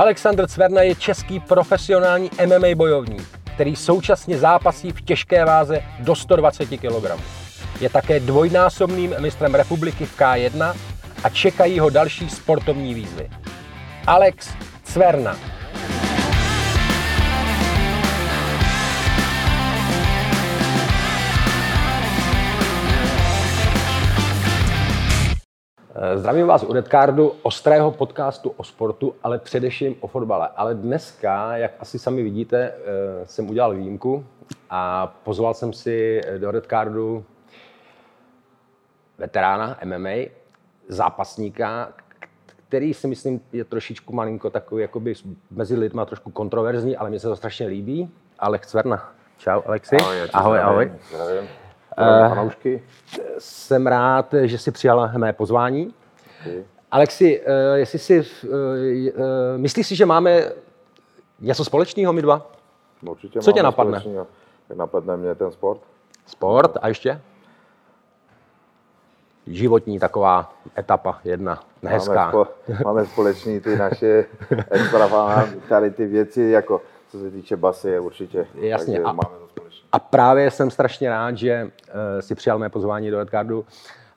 Aleksandr Cverna je český profesionální MMA bojovník, který současně zápasí v těžké váze do 120 kg. Je také dvojnásobným mistrem republiky v K1 a čekají ho další sportovní výzvy. Alex Cverna. Zdravím vás u Redcardu, ostrého podcastu o sportu, ale především o fotbale. Ale dneska, jak asi sami vidíte, eh, jsem udělal výjimku a pozval jsem si do Redcardu veterána MMA, zápasníka, který si myslím je trošičku malinko takový jakoby mezi lidma trošku kontroverzní, ale mně se to strašně líbí. Alex Cverna. Čau, Alexi. Ahoj, ahoj. Zdravím, ahoj. zdravím. Uh, jsem rád, že jsi přijal mé pozvání. Okay. Alexi, uh, jestli si, uh, myslíš si, že máme něco společného my dva? Určitě Co tě napadne? Společného. Napadne mě ten sport. Sport a ještě? životní taková etapa jedna, hezká. Máme, spo, máme společný ty naše extra tady ty věci, jako co se týče basy, určitě. Jasně. Takže a, máme to společný. A právě jsem strašně rád, že uh, si přijal mé pozvání do Edgardu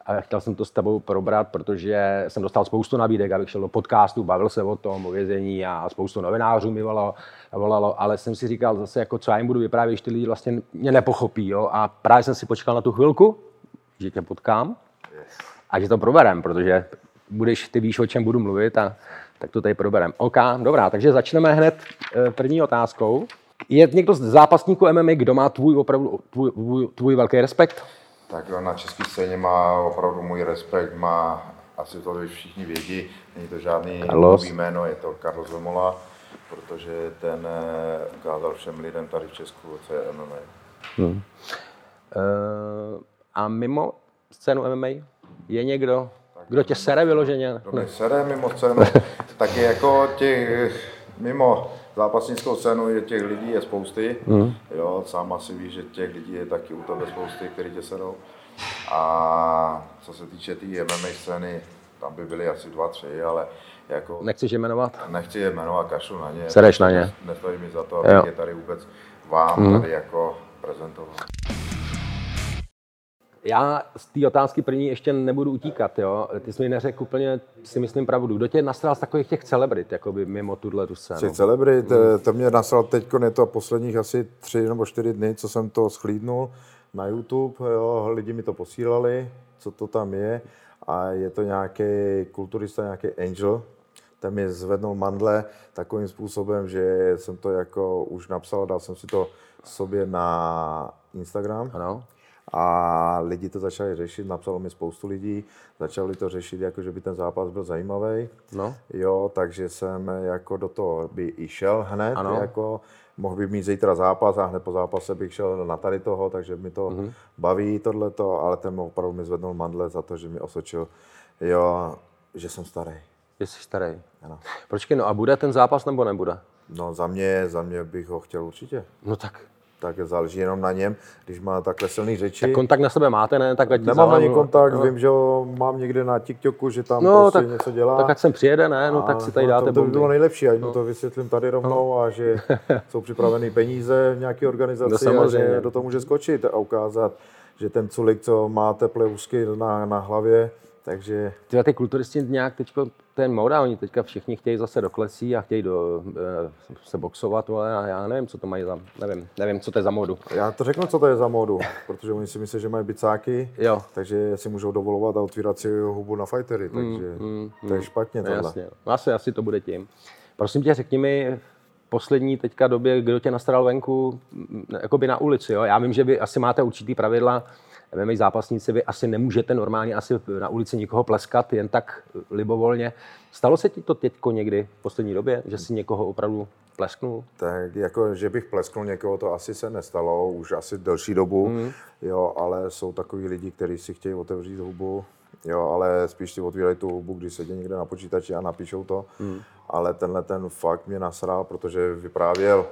a chtěl jsem to s tebou probrat, protože jsem dostal spoustu nabídek, abych šel do podcastu, bavil se o tom, o vězení a spoustu novinářů mi volalo, volalo, ale jsem si říkal zase, jako co já jim budu vyprávět, když ty lidi vlastně mě nepochopí. Jo? A právě jsem si počkal na tu chvilku, že tě potkám a že to proberem, protože budeš, ty víš, o čem budu mluvit a tak to tady proberem. OK, dobrá, takže začneme hned eh, první otázkou. Je někdo z zápasníků MMA, kdo má tvůj opravdu tvůj, tvůj, tvůj velký respekt? Tak na české scéně má opravdu můj respekt, má asi to všichni vědí, není to žádný nový jméno, je to Carlos Vemola, protože ten eh, ukázal všem lidem tady v Česku, co je MMA. Hmm. Uh, a mimo scénu MMA je někdo, kdo tě sere vyloženě? Kdo mě sere mimo scénu, tak je jako těch, mimo zápasnickou scénu je těch lidí je spousty. Mm. Jo, sám asi víš, že těch lidí je taky u tebe spousty, kteří tě serou. A co se týče té tý MMA scény, tam by byly asi dva, tři, ale jako... Nechceš je jmenovat? Nechci je jmenovat, kašlu na ně. Sereš na ně. Nestojí mi za to, abych je tady vůbec vám mm. tady jako prezentoval. Já z té otázky první ještě nebudu utíkat, jo. Ty jsi mi neřekl úplně, si myslím pravdu. Kdo tě nasral z takových těch celebrit, jakoby mimo tuhle tu scénu? Těch celebrit, hmm. to mě nasral teď, je to posledních asi tři nebo čtyři dny, co jsem to schlídnul na YouTube, jo. Lidi mi to posílali, co to tam je. A je to nějaký kulturista, nějaký angel, ten mi zvednul mandle takovým způsobem, že jsem to jako už napsal, dal jsem si to sobě na Instagram. Ano. A lidi to začali řešit, napsalo mi spoustu lidí, začali to řešit, jako že by ten zápas byl zajímavý. No. Jo, takže jsem jako do toho by i šel hned, ano. jako mohl by mít zítra zápas a hned po zápase bych šel na tady toho, takže mi to mm-hmm. baví tohleto, ale ten opravdu mi zvednul mandle za to, že mi osočil, jo, že jsem starý. Že jsi starý. Ano. Počkej, no a bude ten zápas nebo nebude? No za mě, za mě bych ho chtěl určitě. No tak tak záleží jenom na něm, když má takhle silný řeči. Tak kontakt na sebe máte, ne? Tak Nemám na něj kontakt, no. vím, že ho mám někde na TikToku, že tam no, prostě tak, něco dělá. Tak ať sem přijede, ne? No, tak si tady dáte to, to by bylo nejlepší, ať no. mu to vysvětlím tady rovnou no. a že jsou připravené peníze v nějaké organizaci no, a že do toho může skočit a ukázat, že ten culik, co má teplé úzky na, na hlavě, takže... Tyhle ty kulturisti nějak teď ten moda, oni teďka všichni chtějí zase do klesí a chtějí do, e, se boxovat, ale a já nevím, co to mají za, nevím, nevím, co to je za modu. Já to řeknu, co to je za modu, protože oni si myslí, že mají bicáky, jo. takže si můžou dovolovat a otvírat si hubu na fightery, mm, takže mm, mm, to je špatně tohle. Jasně, no, asi, asi to bude tím. Prosím tě, řekni mi, poslední teďka době, kdo tě nastral venku, jakoby na ulici, jo? Já vím, že vy asi máte určitý pravidla, MMA zápasníci, vy asi nemůžete normálně asi na ulici nikoho pleskat jen tak libovolně. Stalo se ti to teďko někdy v poslední době, že si někoho opravdu plesknul? Tak jako, že bych plesknul někoho, to asi se nestalo, už asi delší dobu, mm. jo, ale jsou takový lidi, kteří si chtějí otevřít hubu, jo, ale spíš si otvírají tu hubu, když sedí někde na počítači a napíšou to, mm. ale tenhle ten fakt mě nasral, protože vyprávěl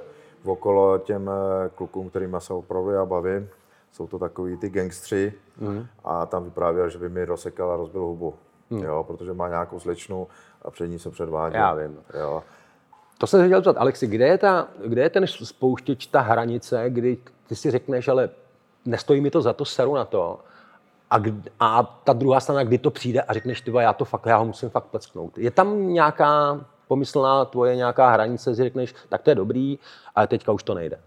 okolo těm eh, klukům, kterými se opravdu já bavím, jsou to takový ty gangstři mm. a tam vyprávěl, že by mi rozsekal a rozbil hubu, mm. jo, protože má nějakou slečnu a před ní se předváděl. Já vím. Jo. To jsem se chtěl zeptat, Alexi, kde je, ta, kde je ten spouštěč, ta hranice, kdy ty si řekneš, ale nestojí mi to za to, seru na to, a, a ta druhá strana, kdy to přijde a řekneš, ty já to fakt, já ho musím fakt plecknout. Je tam nějaká pomyslná tvoje nějaká hranice, si řekneš, tak to je dobrý, ale teďka už to nejde.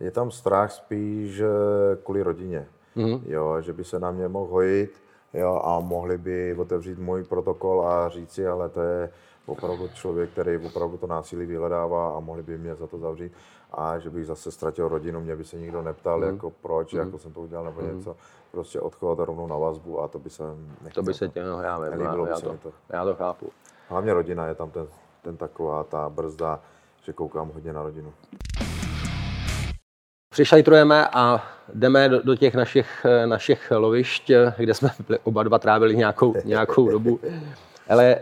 Je tam strach spíš kvůli rodině. Mm-hmm. Jo, že by se na mě mohl hojit jo, a mohli by otevřít můj protokol a říci, ale to je opravdu člověk, který opravdu to násilí vyhledává a mohli by mě za to zavřít a že bych zase ztratil rodinu, mě by se nikdo neptal, mm. jako proč, mm. jako jsem to udělal nebo mm. něco, prostě odchovat rovnou na vazbu a to by se nechtěl. To by se tě, no, já vím, já, já, to, to. já to chápu. Hlavně rodina je tam ten, ten taková ta brzda, že koukám hodně na rodinu. Přišajtrujeme a jdeme do, do těch našich, našich lovišť, kde jsme oba dva trávili nějakou, nějakou dobu. Ale eh,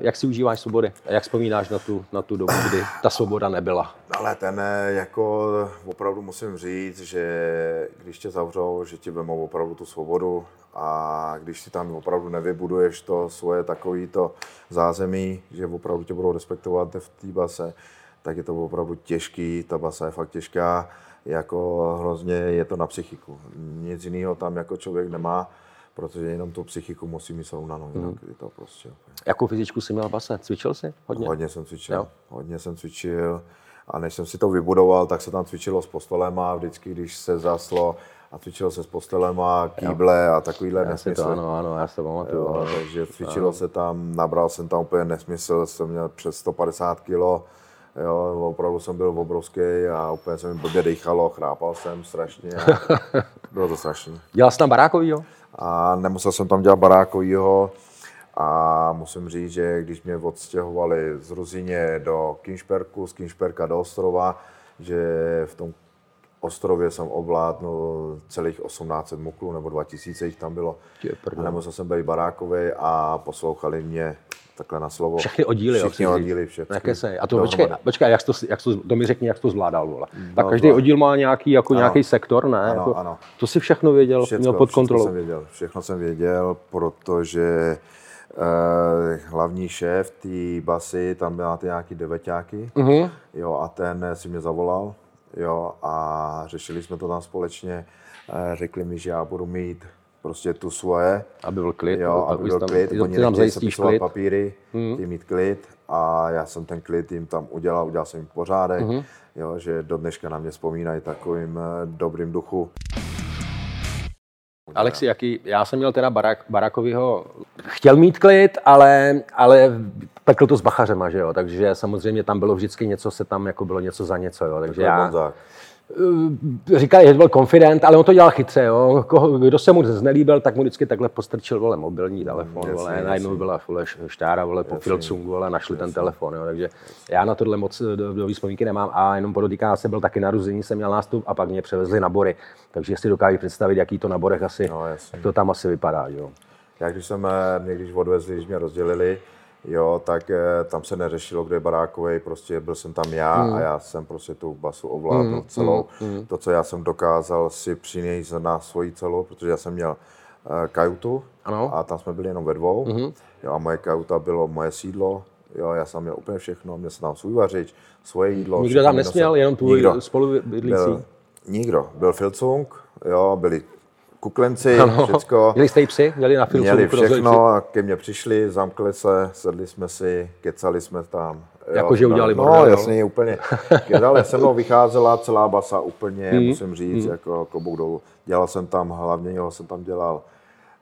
jak si užíváš svobody? A jak vzpomínáš na tu, na tu dobu, kdy ta svoboda nebyla? Ale ten eh, jako opravdu musím říct, že když tě zavřou, že ti vemou opravdu tu svobodu a když si tam opravdu nevybuduješ to svoje takovýto zázemí, že opravdu tě budou respektovat v té base, tak je to opravdu těžký, ta basa je fakt těžká, jako hrozně je to na psychiku. Nic jiného tam jako člověk nemá protože jenom tu psychiku musí mít srovnanou, jinak hmm. je to prostě. Jakou fyzičku jsi měl base? Cvičil jsi hodně? Hodně jsem cvičil, jo. hodně jsem cvičil a než jsem si to vybudoval, tak se tam cvičilo s postelema, vždycky, když se zaslo a cvičilo se s postelema, kýble jo. a takovýhle nesmysl. To, ano, ano, já se pamatuju. Jo, takže cvičilo ano. se tam, nabral jsem tam úplně nesmysl, jsem měl přes 150 kg, Jo, opravdu jsem byl obrovský a úplně se mi blbě dýchalo, chrápal jsem strašně. bylo to strašné. Dělal jsi tam barákovýho? a nemusel jsem tam dělat barákovýho. A musím říct, že když mě odstěhovali z Ruzině do Kinšperku, z Kinšperka do Ostrova, že v tom ostrově jsem ovládnul celých 1800 muklů, nebo 2000 jich tam bylo. A nemusel jsem být barákový a poslouchali mě takhle na slovo. Všechny oddíly, Všechny oddíly, všechny. Jaké se? A to, počkej, počkej, jak to, jak to, to mi řekni, jak to zvládal, vole. No, tak každý oddíl má nějaký, jako ano, nějaký sektor, ne? Ano, jako, ano. To si všechno věděl, všechno, měl pod kontrolou. Všechno jsem věděl, všechno jsem věděl, protože eh, hlavní šéf té basy, tam byla ty nějaký deveťáky, uh-huh. jo, a ten si mě zavolal, jo, a řešili jsme to tam společně. Eh, řekli mi, že já budu mít prostě tu svoje. Aby byl klid. Jo, aby byl tam, klid. Oni tam zajistíš klid. papíry, hmm. tím mít klid a já jsem ten klid jim tam udělal, udělal jsem jim pořádek, hmm. jo, že do dneška na mě vzpomínají takovým eh, dobrým duchu. Alexi, jaký, já jsem měl teda barak, Barakovýho, chtěl mít klid, ale, ale pekl to s bachařema, že jo, takže samozřejmě tam bylo vždycky něco, se tam jako bylo něco za něco, jo, takže já, říkali, že byl konfident, ale on to dělal chytře. Jo. Koho, kdo se mu znelíbil, tak mu vždycky takhle postrčil vole, mobilní telefon. Jasně, vole. Jasně. Najednou byla vole, štára vole, po Filcungu, ale našli jasně. ten telefon. Jo. Takže já na tohle moc do, do vzpomínky nemám. A jenom podotýkám, já jsem byl taky naruzení, jsem měl nástup a pak mě převezli na bory. Takže si dokážu představit, jaký to na borech asi, no, to tam asi vypadá. Jo. Já když jsem eh, mě když odvezli, když mě rozdělili, jo, tak eh, tam se neřešilo, kdo je barákový, prostě byl jsem tam já mm. a já jsem prostě tu basu ovládl mm. celou. Mm. To, co já jsem dokázal si přinést na svoji celou, protože já jsem měl uh, kajutu ano. a tam jsme byli jenom ve dvou. Mm. Jo, a moje kajuta bylo moje sídlo, Jo, já jsem měl úplně všechno, měl jsem tam svůj vařič, svoje jídlo. Nikdo tam nesměl, jenom tvůj spolubydlící? Nikdo. Byl Filcung, jo, byli kuklenci, ano. všecko. Měli jste psy? Měli na filcu? Měli všechno a ke mně přišli, zamkli se, sedli jsme si, kecali jsme tam. Jakože udělali No, bordel, jasně, jo? úplně. Ale se mnou vycházela celá basa úplně, hmm. musím říct, hmm. jako klobouk dolů. Dělal jsem tam, hlavně jeho jsem tam dělal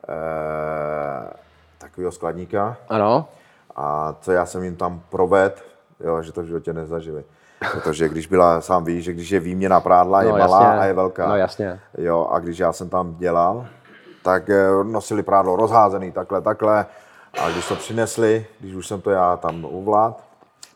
eh, takového skladníka. Ano. A co já jsem jim tam provedl, jo, že to v životě nezažili. Protože když byla, sám víš, že když je výměna prádla, je no, malá jasně. a je velká. No jasně. Jo, a když já jsem tam dělal, tak eh, nosili prádlo rozházený takhle, takhle. A když to přinesli, když už jsem to já tam uvlád,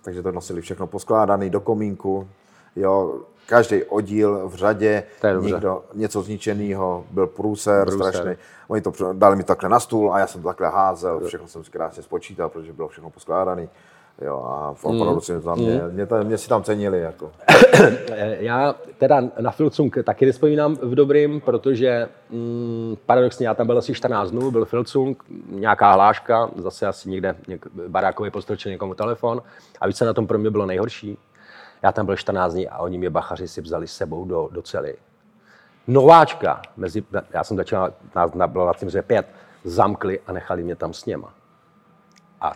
takže to nosili všechno poskládaný do komínku. Jo, každý oddíl v řadě, někdo, něco zničeného, byl průser, průser. strašný. Oni to dali mi takhle na stůl a já jsem to takhle házel, všechno jsem si krásně spočítal, protože bylo všechno poskládané Jo, a opravdu si za mě, mě, to, mě si tam cenili. Jako. Já teda na Filcung taky nespomínám v dobrým, protože mm, paradoxně já tam byl asi 14 dnů, byl Filcung, nějaká hláška, zase asi někde něk, barákově postrčil někomu telefon. A víc se na tom pro mě bylo nejhorší. Já tam byl 14 dní a oni mě bachaři si vzali s sebou do, do cely. Nováčka, mezi, já jsem začal, na, na, bylo na pět, zamkli a nechali mě tam s něma. A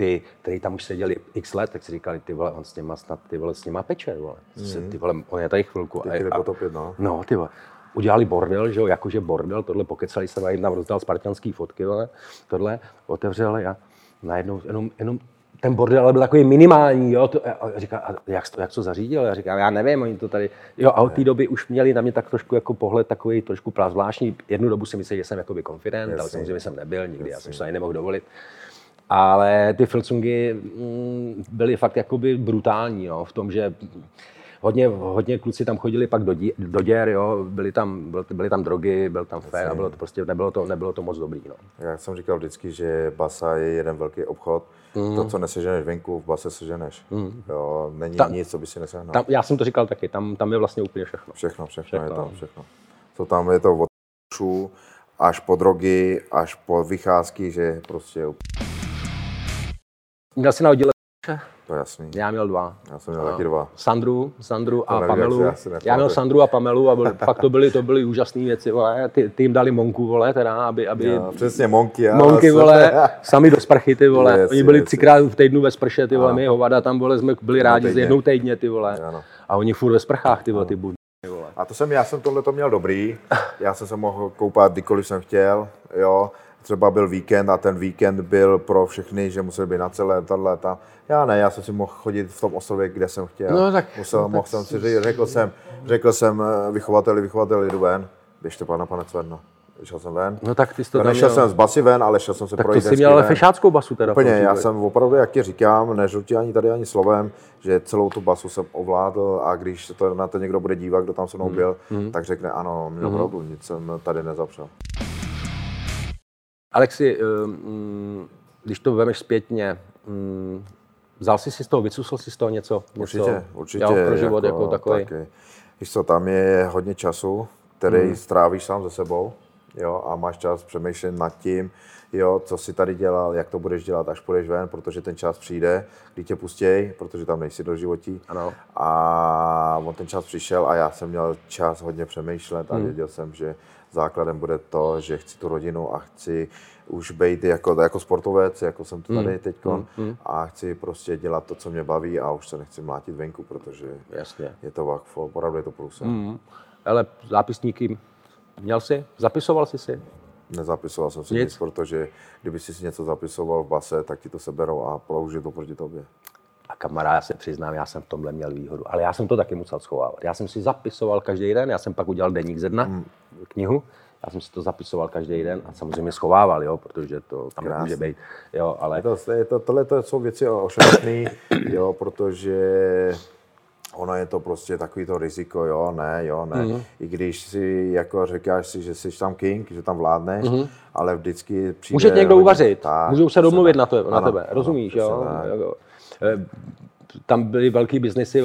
ty, kteří tam už seděli x let, tak si říkali, ty vole, on s něma snad, ty vole, s něma peče, vole. Mm. Ty vole, on je tady chvilku. Ty a, potopit, no. No, ty vole. Udělali bordel, že jo, jakože bordel, tohle pokecali se, a tam rozdal spartanský fotky, vole, tohle otevřel a najednou jenom, jenom ten bordel ale byl takový minimální, jo, to, a říká, a jak, to, jak to zařídil? Já říkám, já nevím, oni to tady, jo, a od té doby už měli na mě tak trošku jako pohled takový trošku zvláštní. Jednu dobu si mysleli, že jsem jakoby konfident, ale samozřejmě jsem nebyl nikdy, Jasně. já jsem se ani nemohl dovolit. Ale ty filcungy mm, byly fakt jakoby brutální jo, v tom, že hodně, hodně kluci tam chodili pak do, dí, do děr, jo, byly tam, byly, byly tam drogy, byl tam fér a bylo to prostě, nebylo to, nebylo to moc dobrý. No. Já jsem říkal vždycky, že basa je jeden velký obchod, Mm. To, co neseženeš venku, v base seženeš. Mm. Jo, není tam, nic, co by si nesehnal. Tam, já jsem to říkal taky, tam, tam je vlastně úplně všechno. Všechno, všechno, všechno je tam, všechno. To tam je to od až po drogy, až po vycházky, že prostě Měl jsi na oddíle to je jasný. Já měl dva. Já jsem měl taky dva. Sandru, Sandru a nevím, Pamelu. Já, já, měl Sandru a Pamelu a byl, fakt to byly, to byly úžasné věci, vole. Ty, ty, jim dali monku, vole, teda, aby... aby jo, přesně, monky. Já, monky, vole, sami do sprchy, ty vole. Yes, oni byli yes, třikrát v týdnu ve sprše, ty vole, my hovada tam, vole, jsme byli rádi z jednou týdně, ty vole. Ano. A oni furt ve sprchách, ty vole, ty budy. A to jsem, já jsem tohle to měl dobrý. Já jsem se mohl koupat kdykoliv jsem chtěl, jo třeba byl víkend a ten víkend byl pro všechny, že museli být na celé tohle tam. Já ne, já jsem si mohl chodit v tom ostrově, kde jsem chtěl. No, tak, Musel, no, mohl tak jsem si říct, řekl jsem, řekl jsem eh, vychovateli, vychovateli, jdu ven, běžte pana pane Cvedno. Šel jsem ven. No tak ty jsi to tam Nešel měl... jsem z basy ven, ale šel jsem se tak projít. Tak to jsi měl ale fešáckou basu teda. Úplně, já jsem opravdu, jak ti říkám, nežutí ani tady ani slovem, že celou tu basu jsem ovládl a když se to na to někdo bude dívat, kdo tam se mnou hmm. byl, hmm. tak řekne ano, mě hmm. opravdu nic jsem tady nezapřel. Alexi, eh, mm, když to vemeš zpětně, mm, vzal jsi si z toho, vycusil si z toho něco? něco určitě, určitě. Jo, pro život jako, jako takový. Taky. Víš co, tam je hodně času, který hmm. strávíš sám ze sebou jo, a máš čas přemýšlet nad tím, jo, co si tady dělal, jak to budeš dělat, až půjdeš ven, protože ten čas přijde, když tě pustěj, protože tam nejsi do životí. Ano. A on ten čas přišel a já jsem měl čas hodně přemýšlet a hmm. věděl jsem, že základem bude to, že chci tu rodinu a chci už být jako, jako sportovec, jako jsem to tady mm. teď, mm, mm. a chci prostě dělat to, co mě baví a už se nechci mlátit venku, protože Jasně. je to vakfo, opravdu je to plus. Mm. Ale zápisníky měl jsi? Zapisoval jsi si? Nezapisoval jsem si nic, nic protože kdyby si si něco zapisoval v base, tak ti to seberou a použijí to proti tobě. A kamarád, já se přiznám, já jsem v tomhle měl výhodu, ale já jsem to taky musel schovávat. Já jsem si zapisoval každý den, já jsem pak udělal deník ze dna, mm. knihu, já jsem si to zapisoval každý den a samozřejmě schovával, jo, protože to tam Krásný. může být. Jo, ale... to, je to, tohle to jsou věci ošetřené, jo, protože ono je to prostě takový to riziko, jo, ne, jo, ne. Mm-hmm. I když si jako říkáš si, že jsi tam king, že tam vládneš, mm-hmm. ale vždycky přijde... Může někdo uvařit, tak, můžou se domluvit na, to, na tebe, rozumíš, ano, jo? jo tam byly velký biznesy,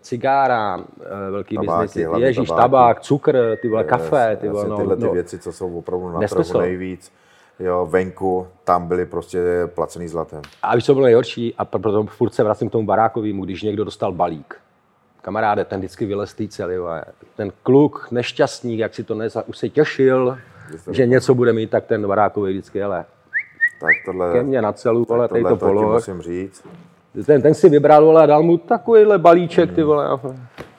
cigára, eh, velký biznesy, ježíš, tabák, cukr, ty vole, kafe, ty vole, no, tyhle ty no, věci, co jsou opravdu na trhu nejvíc, jo, venku, tam byly prostě placený zlatem. A víš, co bylo nejhorší? A proto furt se vracím k tomu barákovému, když někdo dostal balík. Kamaráde, ten vždycky vylez celý, ten kluk, nešťastník, jak si to neza, už se těšil, že něco bude mít, tak ten barákový vždycky, ale tak tohle, ke mně na celou, ale tady to polo. musím říct, ten, ten si vybral, vole, a dal mu takovýhle balíček, ty vole.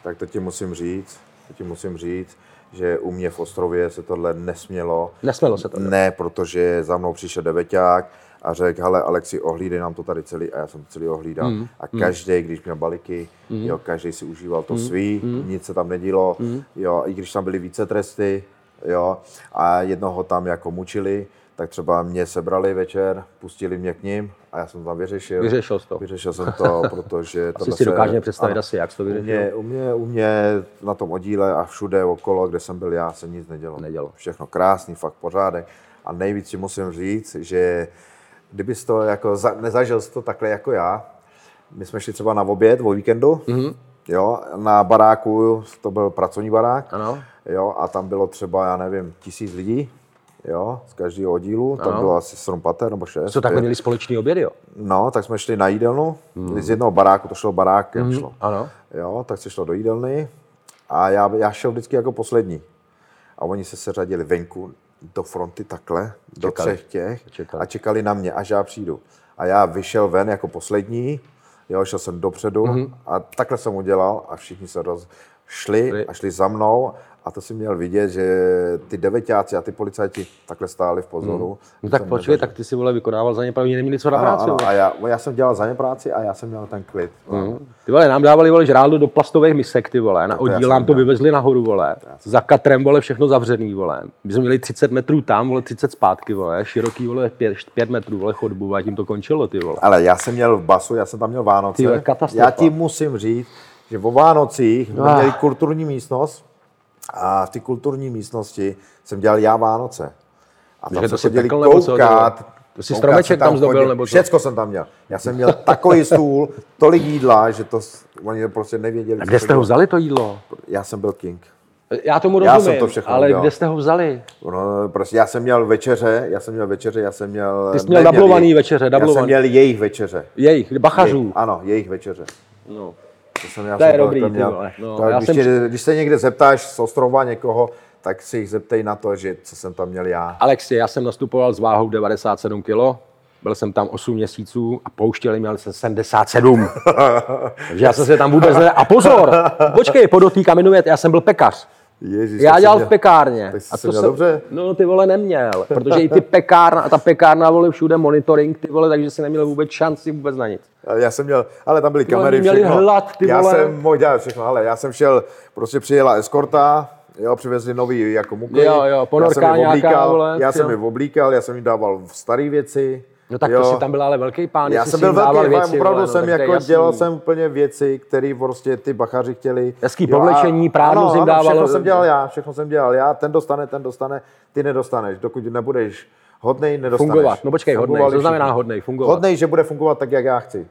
Tak to ti musím říct, to ti musím říct, že u mě v Ostrově se tohle nesmělo. Nesmělo se to. Ne, protože za mnou přišel deveťák a řekl, hele Alexi, ohlídej nám to tady celý a já jsem to celý ohlídal. Mm, a mm. každý, když měl baliky, mm. jo, každý si užíval to mm, svý, mm. nic se tam nedilo, mm. jo, i když tam byly více tresty, jo, a jednoho tam jako mučili, tak třeba mě sebrali večer, pustili mě k ním a já jsem tam vyřešil. Vyřešil to. Vyřešil jsem to, protože... asi si dokážeme představit ano, asi, jak to vyřešil. U mě, u, mě, u mě na tom oddíle a všude okolo, kde jsem byl já, se nic nedělo. Nedělo. Všechno krásný, fakt pořádek. A nejvíc si musím říct, že kdybys to jako za, nezažil to takhle jako já, my jsme šli třeba na oběd o víkendu, mm-hmm. jo, na baráku, to byl pracovní barák, Ano. jo, a tam bylo třeba, já nevím, tisíc lidí, jo, z každého oddílu, tam Ano. bylo asi 7 pater nebo 6. Co takhle měli společný oběd, jo? No, tak jsme šli na jídelnu, mm. z jednoho baráku, to šlo barákem, mm. šlo. Ano. Jo, tak se šlo do jídelny a já, já šel vždycky jako poslední. A oni se seřadili venku do fronty takhle, do Čekali. třech těch Čekali. a čekali na mě, až já přijdu. A já vyšel ven jako poslední, jo, šel jsem dopředu mm-hmm. a takhle jsem udělal a všichni se roz... Šli. a šli za mnou a to si měl vidět, že ty devěťáci a ty policajti takhle stáli v pozoru. No tak počkej, tak ty si vole vykonával za ně, pravděpodobně neměli co na Ano, práci. ano, vole. a já, já, jsem dělal za ně práci a já jsem měl ten klid. Mhm. Ty vole, nám dávali vole žrádlo do plastových misek, ty vole, na to oddíl nám to dělal. vyvezli nahoru, vole, za katrem, vole, všechno zavřený, vole. My jsme měli 30 metrů tam, vole, 30 zpátky, vole, široký, vole, 5, 5 metrů, vole, chodbu, a tím to končilo, ty vole. Ale já jsem měl v basu, já jsem tam měl Vánoce. Ty vole, katastrofa. já ti musím říct, že o Vánocích Ah. měli kulturní místnost a v té kulturní místnosti jsem dělal já Vánoce. A tam to se chodili co, koukat. To si koukat stromeček se tam zdobil, nebo co? Všecko jsem tam měl. Já jsem měl takový stůl, tolik jídla, že to oni prostě nevěděli. A kde jste ho vzali to jídlo? Já jsem byl king. Já tomu Já rozumím, jsem to všechno ale udělal. kde jste ho vzali? No, prostě já jsem měl večeře, já jsem měl večeře, já jsem měl... Ty jsi měl dublovaný večeře, Já jsem dublovaný. měl jejich večeře. Jejich, bachařů. Jejich, ano, jejich večeře. No. To, jsem, já To je dobrý, ty měl. vole. No, tak já když, jsem- tě, když se někde zeptáš z ostrova někoho, tak si jich zeptej na to, že co jsem tam měl já. Alexi, já jsem nastupoval s váhou 97 kg, byl jsem tam 8 měsíců a pouštěli měl jsem 77. Takže já jsem se tam vůbec ne... A pozor, počkej, podotýkám jenom, já jsem byl pekař. Ježíš, Já dělal jsem v pekárně. Tak a se měl dobře? No ty vole neměl, protože i ty pekárna, a ta pekárna vole všude monitoring, ty vole, takže si neměl vůbec šanci vůbec na nic. Já jsem měl, ale tam byly vole, kamery, měli všechno. hlad, ty já vole. jsem mohl dělat všechno, ale já jsem šel, prostě přijela eskorta, jo, přivezli nový jako mukly. Jo, jo, ponorka já jsem nějaká, oblíkal, vole, já jsem jo. jim oblíkal, já jsem jim dával staré věci. No tak jo. to si tam byl ale velký pán, Já jsem byl velký, věci, opravdu no, jsem jako jasný. dělal jsem úplně věci, které prostě ty bachaři chtěli. Hezký povlečení, ano, jsi jim dával. Všechno jsem dělal já, všechno jsem dělal já, ten dostane, ten dostane, ty nedostaneš, dokud nebudeš hodnej, nedostaneš. Fungovat. No počkej, hodnej, co znamená hodnej? Fungovat. Hodnej, že bude fungovat tak, jak já chci.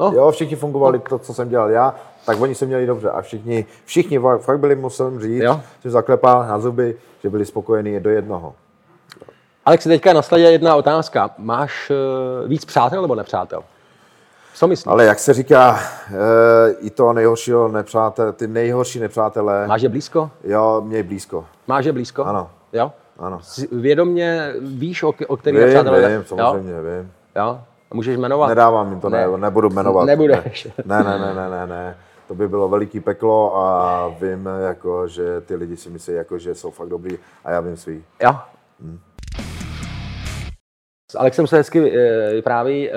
No. Jo, všichni fungovali to, co jsem dělal já, tak oni se měli dobře a všichni, všichni fa- fakt byli, musím říct, Jo. že zaklepal na zuby, že byli spokojení do jednoho. Alexi, teďka na stadě jedna otázka. Máš uh, víc přátel nebo nepřátel? Co myslíš? Ale jak se říká, e, i to nejhoršího nepřátel, ty nejhorší nepřátelé, Máš je blízko? jo, měj blízko. Máš je blízko? Ano. Jo? Ano. Vědomě víš, o, o který Vím, nepřátelé? vím, samozřejmě, vím. Jo? jo? A můžeš jmenovat? Nedávám jim to, ne, Ne. nebudu jmenovat. Nebudeš. Ne, ne, ne, ne, ne, ne. To by bylo veliký peklo a vím, jako, že ty lidi si myslí, jako, že jsou fakt dobrý a já vím svý. Jo. S Alexem se hezky eh, vypráví. eh,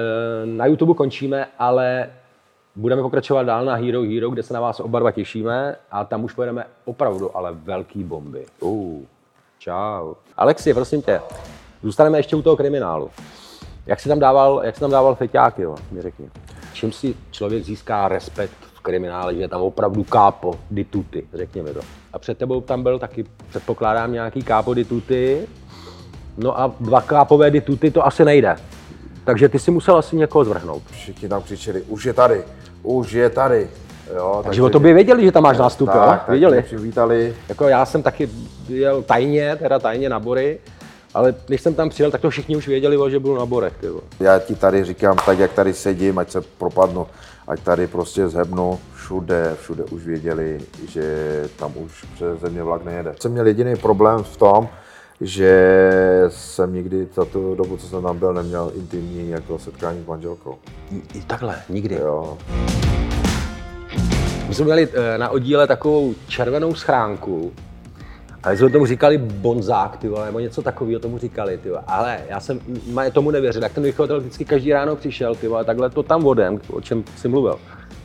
Na YouTube končíme, ale budeme pokračovat dál na Hero Hero, kde se na vás oba dva těšíme a tam už pojedeme opravdu, ale velký bomby. Uh, čau. Alexi, prosím tě, zůstaneme ještě u toho kriminálu. Jak jsi tam dával, jak jsi tam dával feťáky, jo, mi řekni. Čím si člověk získá respekt v kriminále, že je tam opravdu kápo di tutti, řekni mi to. A před tebou tam byl taky, předpokládám, nějaký kápo di tutti, No a dva kápové dituty to asi nejde. Takže ty si musel asi někoho zvrhnout. Všichni tam křičeli, už je tady, už je tady. Jo, Takže o tobě věděli, že tam máš nástup, jo? tak, tak Věděli. přivítali. Jako já jsem taky jel tajně, teda tajně na bory, ale když jsem tam přijel, tak to všichni už věděli, že budu na borech. Ty. vole. Já ti tady říkám, tak jak tady sedím, ať se propadnu, ať tady prostě zhebnu, všude, všude už věděli, že tam už přes země vlak nejede. Jsem měl jediný problém v tom, že jsem nikdy za tu dobu, co jsem tam byl, neměl intimní jako setkání s manželkou. I takhle, nikdy. Jo. My jsme měli eh, na oddíle takovou červenou schránku, ale jsme tomu říkali bonzák, ty vole, nebo něco takového tomu říkali, ty vole. Ale já jsem tomu nevěřil, jak ten vychovatel vždycky každý ráno přišel, ty vole, takhle to tam vodem, o čem jsi mluvil.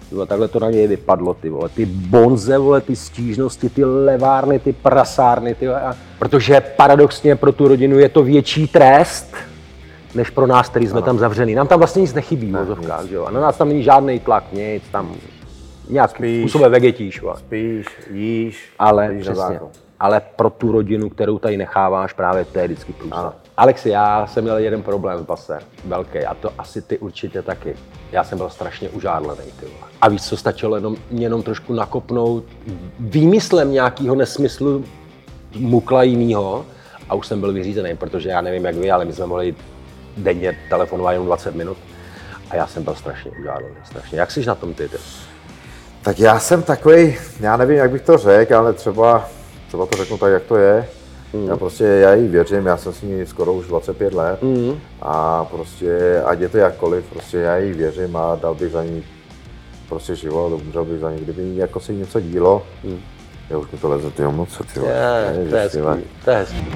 Ty vole, takhle to na něj vypadlo, ty vole, ty bonze, vole, ty stížnosti, ty levárny, ty prasárny, ty vole. Protože paradoxně pro tu rodinu je to větší trest, než pro nás, který jsme tam zavřený. Nám tam vlastně nic nechybí, ne, že jo. A na nás tam není žádný tlak, nic, tam nějakým Spíš. způsobem vegetíš, vole. Spíš, jíš, Ale na přesně. Ale pro tu rodinu, kterou tady necháváš, právě to je vždycky průser. Alexi, já jsem měl jeden problém v base, velký, a to asi ty určitě taky. Já jsem byl strašně užádlený, ty vole. A víš, co stačilo jenom, jenom trošku nakopnout výmyslem nějakého nesmyslu mukla jinýho a už jsem byl vyřízený, protože já nevím, jak vy, ale my jsme mohli denně telefonovat jenom 20 minut a já jsem byl strašně užádlený, strašně. Jak jsi na tom ty? ty? Tak já jsem takový, já nevím, jak bych to řekl, ale třeba, třeba to řeknu tak, jak to je. Mm. Já prostě, já jí věřím, já jsem s ní skoro už 25 let mm. a prostě, ať je to jakkoliv, prostě já jí věřím a dal bych za ní prostě život, umřel bych za ní, kdyby jako se něco dílo. Mm. Já už mi to leze ty emoce, ty je, to je hezký, to je hezký.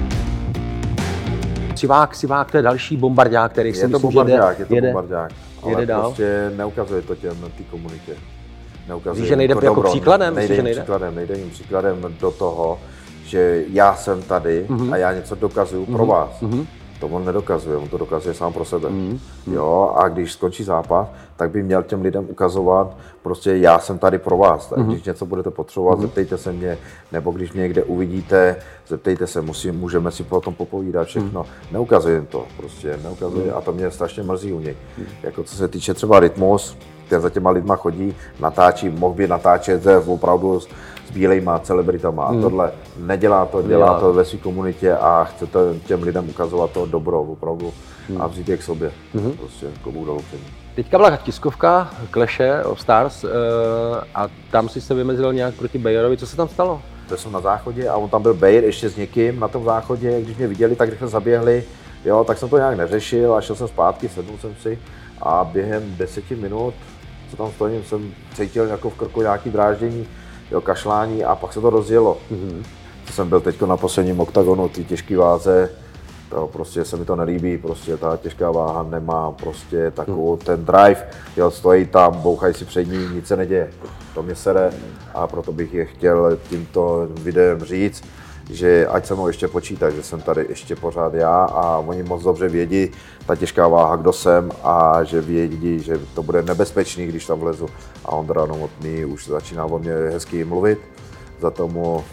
Sivák, Sivák, to je další bombardák, který je si to myslím, že jede, je to bombardák, ale jede dál. prostě neukazuje to těm té komunitě. Neukazuje Víš, že nejde jako dobro. příkladem? Nejde jim nejde? příkladem, nejde jim příkladem do toho, že já jsem tady Mhm. a já něco dokazuju pro vás. To on nedokazuje, on to dokazuje sám pro sebe. Mhm. Jo, a když skončí zápas, tak by měl těm lidem ukazovat, prostě já jsem tady pro vás. Mhm. Tak když něco budete potřebovat, zeptejte se mě, nebo když mě někde uvidíte, zeptejte se, musím, můžeme si potom popovídat všechno. Mhm. Neukazuje jim to, prostě neukazuje a to mě strašně mrzí u něj. Jako co se týče třeba rytmus, ten za těma lidma chodí, natáčí, mohl by natáčet opravdu s, s bílejma celebritama. A tohle nedělá to, dělá Dělá. to ve své komunitě a chce to těm lidem ukazovat to dobro opravdu a vzít je k sobě. Prostě klobouk dolů před ním. Teďka byla tiskovka Clash of Stars uh, a tam si se vymezil nějak proti Bayerovi. Co se tam stalo? To jsem na záchodě a on tam byl Bayer ještě s někým na tom záchodě, když mě viděli, tak rychle zaběhli, jo, tak jsem to nějak neřešil a šel jsem zpátky, sednul jsem si a během deseti minut, co tam stojím, jsem cítil jako v krku nějaký dráždění, jo, kašlání a pak se to rozjelo. Mm-hmm. Jsem byl teď na posledním oktagonu, ty těžké váze, to prostě se mi to nelíbí, prostě ta těžká váha nemá prostě takovou ten drive, jo, stojí tam, bouchají si před ní, nic se neděje. To mě sere a proto bych je chtěl tímto videem říct, že ať se mnou ještě počítají, že jsem tady ještě pořád já a oni moc dobře vědí, ta těžká váha, kdo jsem a že vědí, že to bude nebezpečný, když tam vlezu. A Ondra Novotný už začíná o mě hezky mluvit, za tomu